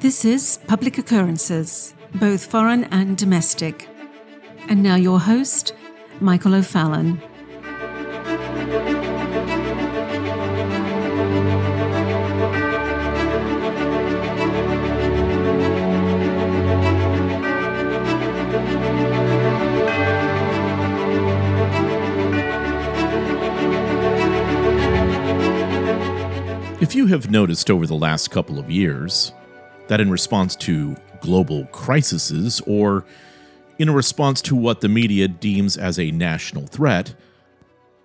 This is Public Occurrences, both foreign and domestic. And now your host, Michael O'Fallon. If you have noticed over the last couple of years that in response to global crises or in a response to what the media deems as a national threat,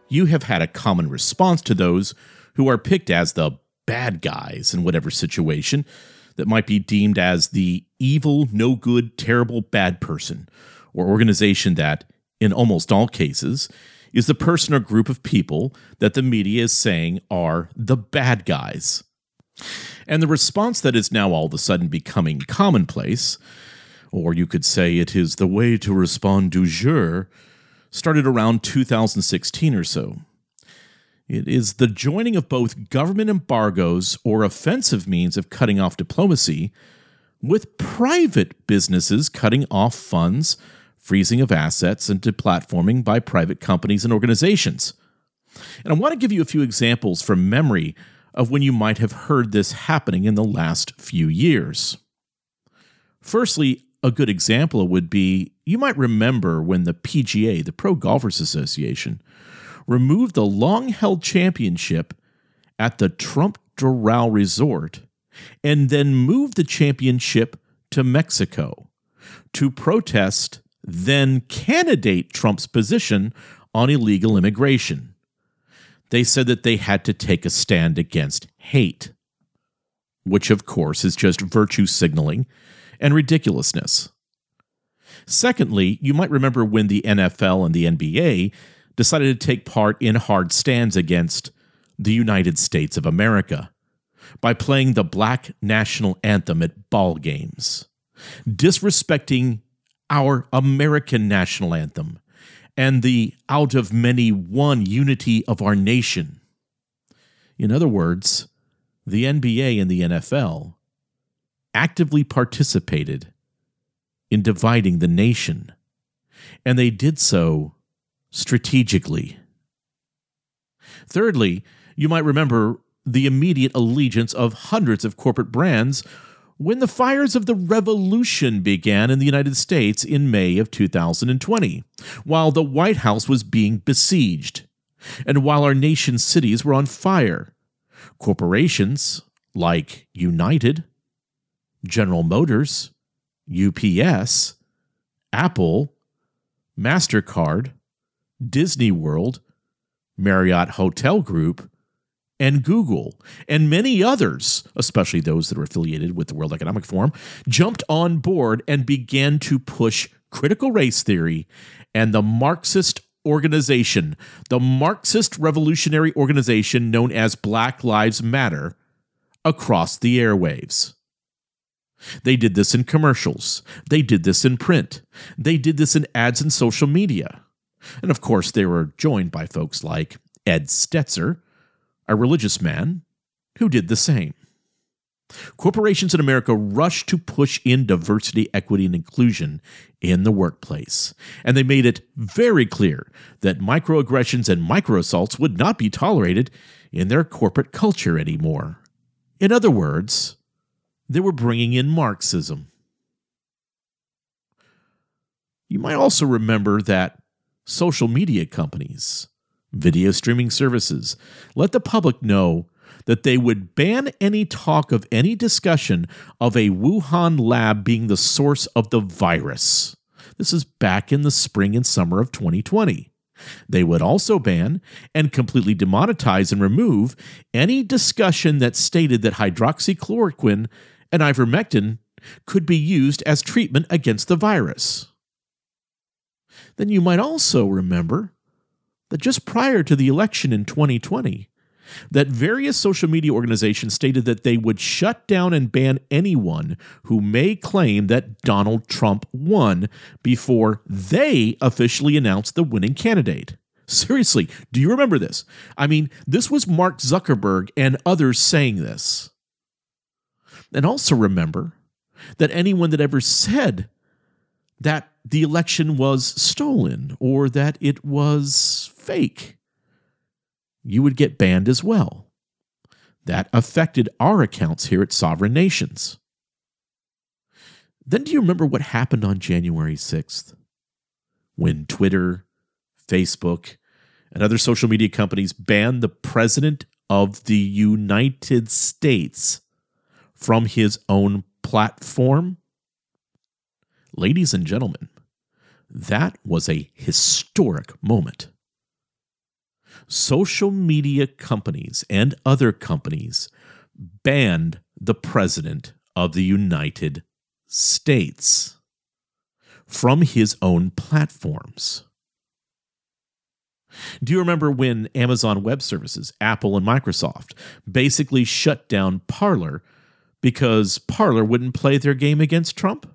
you have had a common response to those who are picked as the bad guys in whatever situation that might be deemed as the evil, no good, terrible, bad person or organization that, in almost all cases, is the person or group of people that the media is saying are the bad guys. And the response that is now all of a sudden becoming commonplace, or you could say it is the way to respond du jour, started around 2016 or so. It is the joining of both government embargoes or offensive means of cutting off diplomacy with private businesses cutting off funds freezing of assets, and deplatforming by private companies and organizations. And I want to give you a few examples from memory of when you might have heard this happening in the last few years. Firstly, a good example would be you might remember when the PGA, the Pro Golfers Association, removed the long held championship at the Trump Doral Resort and then moved the championship to Mexico to protest then candidate Trump's position on illegal immigration. They said that they had to take a stand against hate, which of course is just virtue signaling and ridiculousness. Secondly, you might remember when the NFL and the NBA decided to take part in hard stands against the United States of America by playing the black national anthem at ball games, disrespecting our American national anthem and the out of many one unity of our nation. In other words, the NBA and the NFL actively participated in dividing the nation, and they did so strategically. Thirdly, you might remember the immediate allegiance of hundreds of corporate brands when the fires of the revolution began in the United States in May of 2020, while the White House was being besieged, and while our nation's cities were on fire. Corporations like United, General Motors, UPS, Apple, MasterCard, Disney World, Marriott Hotel Group, and Google and many others, especially those that are affiliated with the World Economic Forum, jumped on board and began to push critical race theory and the Marxist organization, the Marxist revolutionary organization known as Black Lives Matter, across the airwaves. They did this in commercials. They did this in print. They did this in ads and social media. And of course, they were joined by folks like Ed Stetzer, a religious man who did the same. Corporations in America rushed to push in diversity, equity, and inclusion in the workplace. And they made it very clear that microaggressions and microassaults would not be tolerated in their corporate culture anymore. In other words, they were bringing in Marxism. You might also remember that social media companies video streaming services let the public know that they would ban any talk of any discussion of a Wuhan lab being the source of the virus. This is back in the spring and summer of 2020. They would also ban and completely demonetize and remove any discussion that stated that hydroxychloroquine and ivermectin could be used as treatment against the virus. Then you might also remember that just prior to the election in 2020, that various social media organizations stated that they would shut down and ban anyone who may claim that Donald Trump won before they officially announced the winning candidate. Seriously, do you remember this? I mean, this was Mark Zuckerberg and others saying this. And also remember that anyone that ever said that the election was stolen or that it was fake, you would get banned as well. That affected our accounts here at Sovereign Nations. Then do you remember what happened on January 6th? When Twitter, Facebook, and other social media companies banned the President of the United States from his own platform? Ladies and gentlemen, that was a historic moment. Social media companies and other companies banned the President of the United States from his own platforms. Do you remember when Amazon Web Services, Apple, and Microsoft basically shut down Parler because Parler wouldn't play their game against Trump?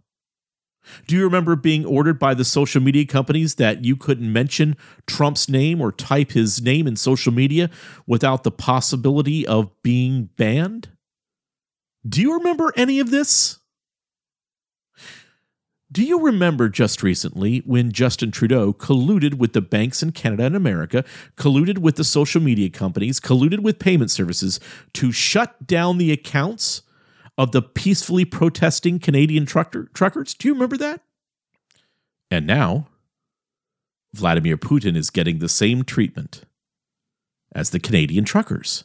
Do you remember being ordered by the social media companies that you couldn't mention Trump's name or type his name in social media without the possibility of being banned? Do you remember any of this? Do you remember just recently when Justin Trudeau colluded with the banks in Canada and America, colluded with the social media companies, colluded with payment services to shut down the accounts of the peacefully protesting Canadian trucker, truckers? Do you remember that? And now, Vladimir Putin is getting the same treatment as the Canadian truckers.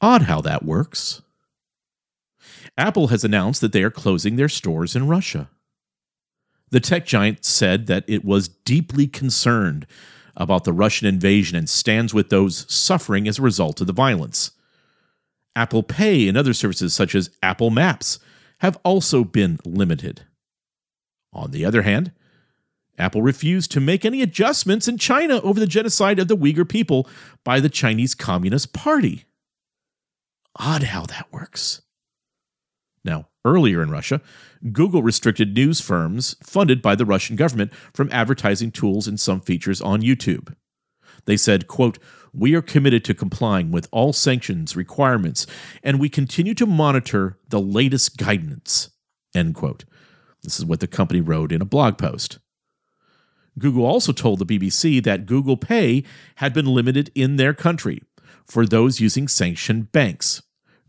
Odd how that works. Apple has announced that they are closing their stores in Russia. The tech giant said that it was deeply concerned about the Russian invasion and stands with those suffering as a result of the violence. Apple Pay and other services such as Apple Maps have also been limited. On the other hand, Apple refused to make any adjustments in China over the genocide of the Uyghur people by the Chinese Communist Party. Odd how that works. Now, earlier in Russia, Google restricted news firms funded by the Russian government from advertising tools and some features on YouTube. They said, quote, we are committed to complying with all sanctions requirements, and we continue to monitor the latest guidance. End quote. This is what the company wrote in a blog post. Google also told the BBC that Google Pay had been limited in their country for those using sanctioned banks.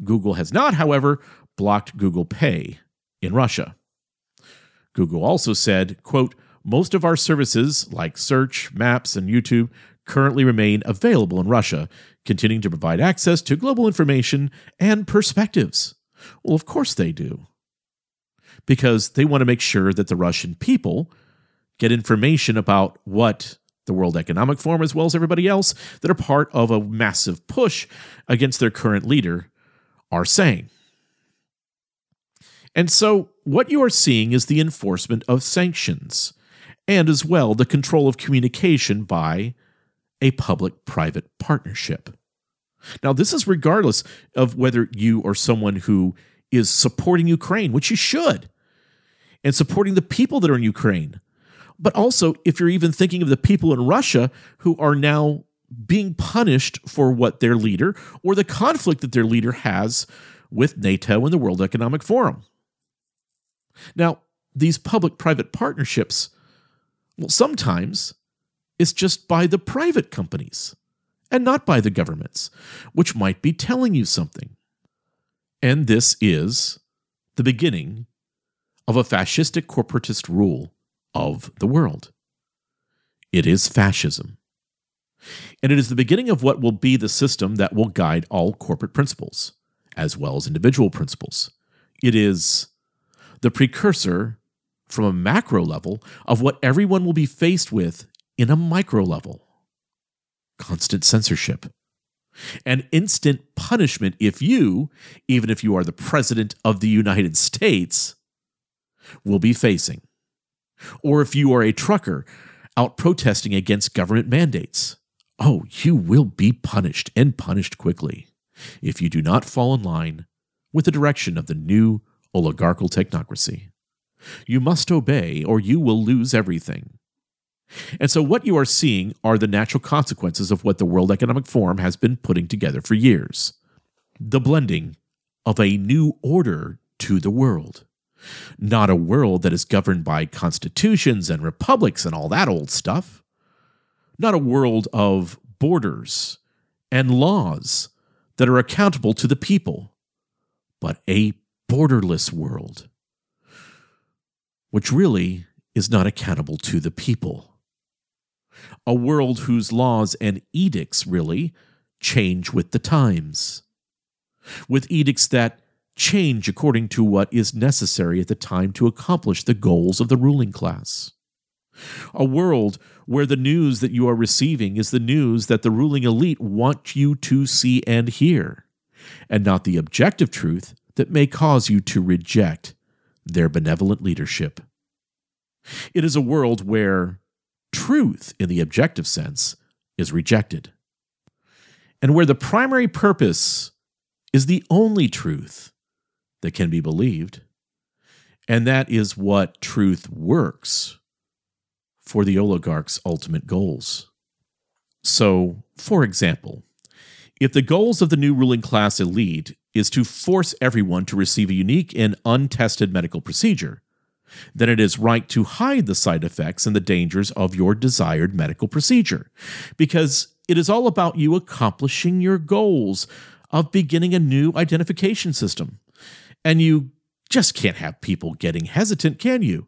Google has not, however, blocked Google Pay in Russia. Google also said, quote, most of our services like search, maps, and YouTube currently remain available in Russia, continuing to provide access to global information and perspectives. Well, of course they do. Because they want to make sure that the Russian people get information about what the World Economic Forum, as well as everybody else that are part of a massive push against their current leader, are saying. And so, what you are seeing is the enforcement of sanctions, and as well the control of communication by a public private partnership. Now, this is regardless of whether you are someone who is supporting Ukraine, which you should, and supporting the people that are in Ukraine. But also, if you're even thinking of the people in Russia who are now being punished for what their leader or the conflict that their leader has with NATO and the World Economic Forum. Now, these public private partnerships, well, sometimes it's just by the private companies and not by the governments, which might be telling you something. And this is the beginning of a fascistic corporatist rule of the world. It is fascism. And it is the beginning of what will be the system that will guide all corporate principles, as well as individual principles. It is the precursor from a macro level of what everyone will be faced with in a micro level constant censorship and instant punishment if you, even if you are the President of the United States, will be facing. Or if you are a trucker out protesting against government mandates. Oh, you will be punished and punished quickly if you do not fall in line with the direction of the new oligarchical technocracy. You must obey, or you will lose everything. And so, what you are seeing are the natural consequences of what the World Economic Forum has been putting together for years the blending of a new order to the world. Not a world that is governed by constitutions and republics and all that old stuff. Not a world of borders and laws that are accountable to the people, but a borderless world, which really is not accountable to the people. A world whose laws and edicts really change with the times, with edicts that change according to what is necessary at the time to accomplish the goals of the ruling class. A world where the news that you are receiving is the news that the ruling elite want you to see and hear, and not the objective truth that may cause you to reject their benevolent leadership. It is a world where truth, in the objective sense, is rejected, and where the primary purpose is the only truth that can be believed, and that is what truth works for the oligarch's ultimate goals. So, for example, if the goals of the new ruling class elite is to force everyone to receive a unique and untested medical procedure, then it is right to hide the side effects and the dangers of your desired medical procedure, because it is all about you accomplishing your goals of beginning a new identification system. And you just can't have people getting hesitant, can you?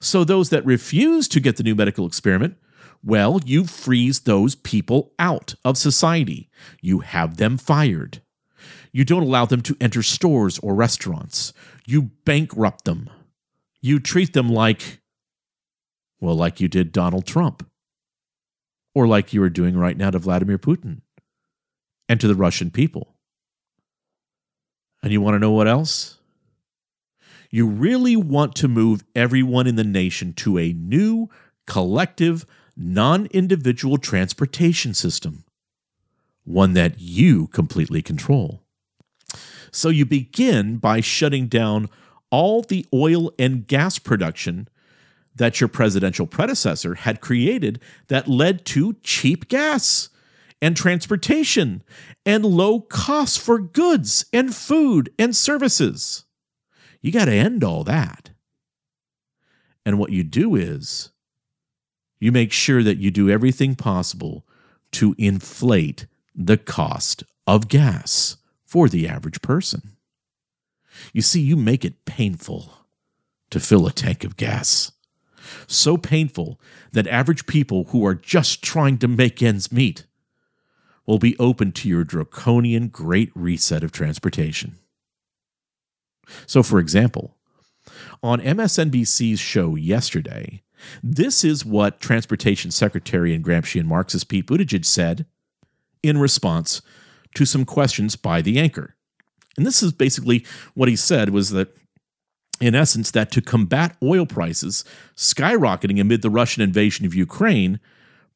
So, those that refuse to get the new medical experiment, well, you freeze those people out of society. You have them fired. You don't allow them to enter stores or restaurants. You bankrupt them. You treat them like, well, like you did Donald Trump, or like you are doing right now to Vladimir Putin and to the Russian people. And you want to know what else? You really want to move everyone in the nation to a new, collective, non individual transportation system, one that you completely control. So you begin by shutting down all the oil and gas production that your presidential predecessor had created that led to cheap gas and transportation and low costs for goods and food and services. You got to end all that. And what you do is you make sure that you do everything possible to inflate the cost of gas for the average person. You see, you make it painful to fill a tank of gas. So painful that average people who are just trying to make ends meet will be open to your draconian great reset of transportation. So, for example, on MSNBC's show yesterday, this is what Transportation Secretary and Gramscian Marxist Pete Buttigieg said in response to some questions by the anchor. And this is basically what he said was that in essence that to combat oil prices skyrocketing amid the Russian invasion of Ukraine,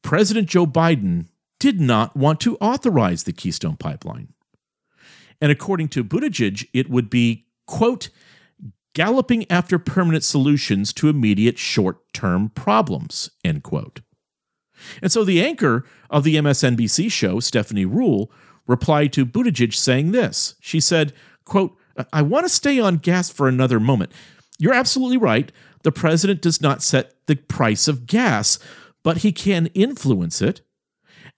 President Joe Biden did not want to authorize the Keystone pipeline. And according to Buttigieg, it would be quote, galloping after permanent solutions to immediate short term problems, end quote. And so the anchor of the MSNBC show, Stephanie Ruhle, replied to Buttigieg saying this. She said, quote, I want to stay on gas for another moment. You're absolutely right. The president does not set the price of gas, but he can influence it.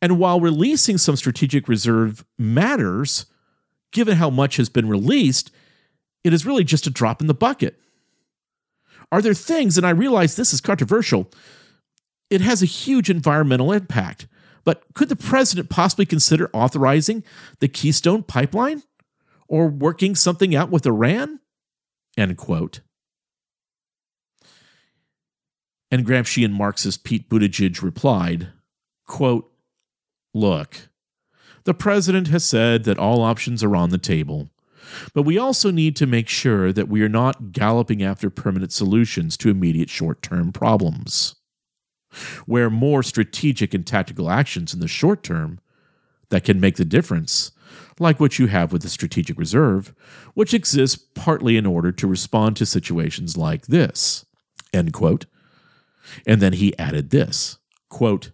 And while releasing some strategic reserve matters, given how much has been released, it is really just a drop in the bucket. Are there things, and I realize this is controversial, it has a huge environmental impact, but could the president possibly consider authorizing the Keystone pipeline or working something out with Iran? End quote. And Gramscian Marxist Pete Buttigieg replied, quote, Look, the president has said that all options are on the table. But we also need to make sure that we are not galloping after permanent solutions to immediate short term problems. Where more strategic and tactical actions in the short term that can make the difference, like what you have with the Strategic Reserve, which exists partly in order to respond to situations like this. End quote. And then he added this quote,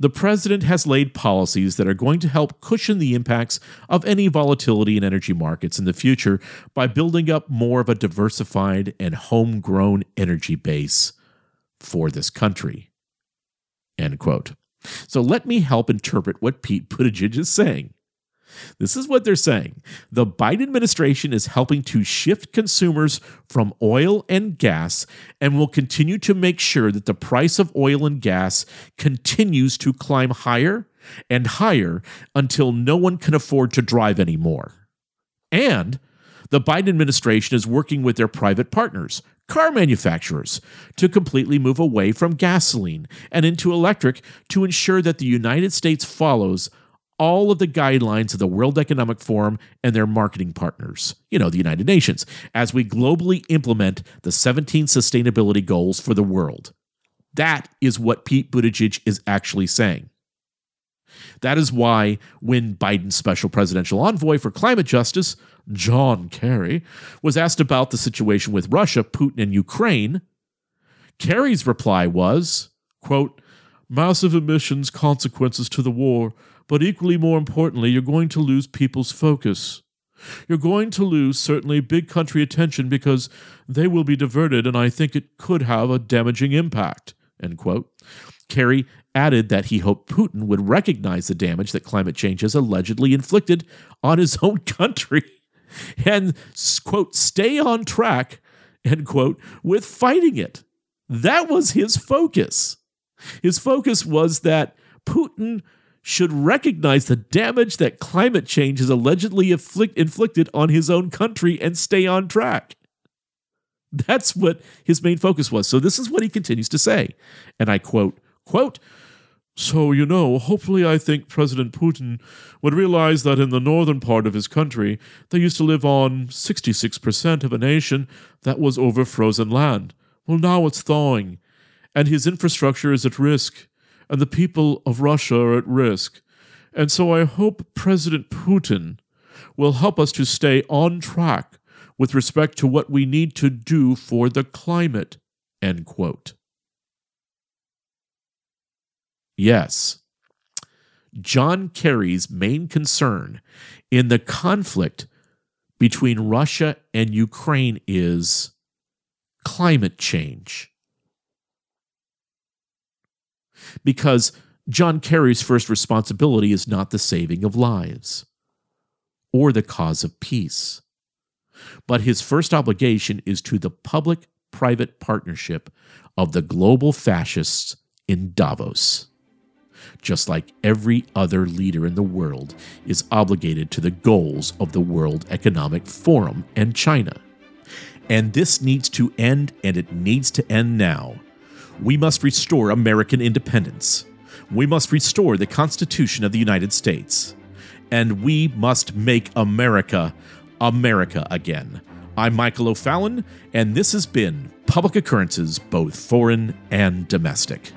the president has laid policies that are going to help cushion the impacts of any volatility in energy markets in the future by building up more of a diversified and homegrown energy base for this country. End quote. So let me help interpret what Pete Buttigieg is saying. This is what they're saying. The Biden administration is helping to shift consumers from oil and gas and will continue to make sure that the price of oil and gas continues to climb higher and higher until no one can afford to drive anymore. And the Biden administration is working with their private partners, car manufacturers, to completely move away from gasoline and into electric to ensure that the United States follows all of the guidelines of the World Economic Forum and their marketing partners, you know, the United Nations, as we globally implement the 17 sustainability goals for the world. That is what Pete Buttigieg is actually saying. That is why, when Biden's special presidential envoy for climate justice, John Kerry, was asked about the situation with Russia, Putin, and Ukraine, Kerry's reply was, quote, massive emissions consequences to the war but equally more importantly, you're going to lose people's focus. You're going to lose certainly big country attention because they will be diverted, and I think it could have a damaging impact. End quote. Kerry added that he hoped Putin would recognize the damage that climate change has allegedly inflicted on his own country and, quote, stay on track, end quote, with fighting it. That was his focus. His focus was that Putin should recognize the damage that climate change has allegedly inflicted on his own country and stay on track. That's what his main focus was. So this is what he continues to say. And I quote, quote, so, you know, hopefully I think President Putin would realize that in the northern part of his country, they used to live on 66% of a nation that was over frozen land. Well, now it's thawing, and his infrastructure is at risk and the people of Russia are at risk. And so I hope President Putin will help us to stay on track with respect to what we need to do for the climate. End quote. Yes, John Kerry's main concern in the conflict between Russia and Ukraine is climate change because John Kerry's first responsibility is not the saving of lives or the cause of peace, but his first obligation is to the public private partnership of the global fascists in Davos. Just like every other leader in the world is obligated to the goals of the World Economic Forum and China. And this needs to end, and it needs to end now we must restore American independence. We must restore the Constitution of the United States. And we must make America America again. I'm Michael O'Fallon, and this has been Public Occurrences, both foreign and domestic.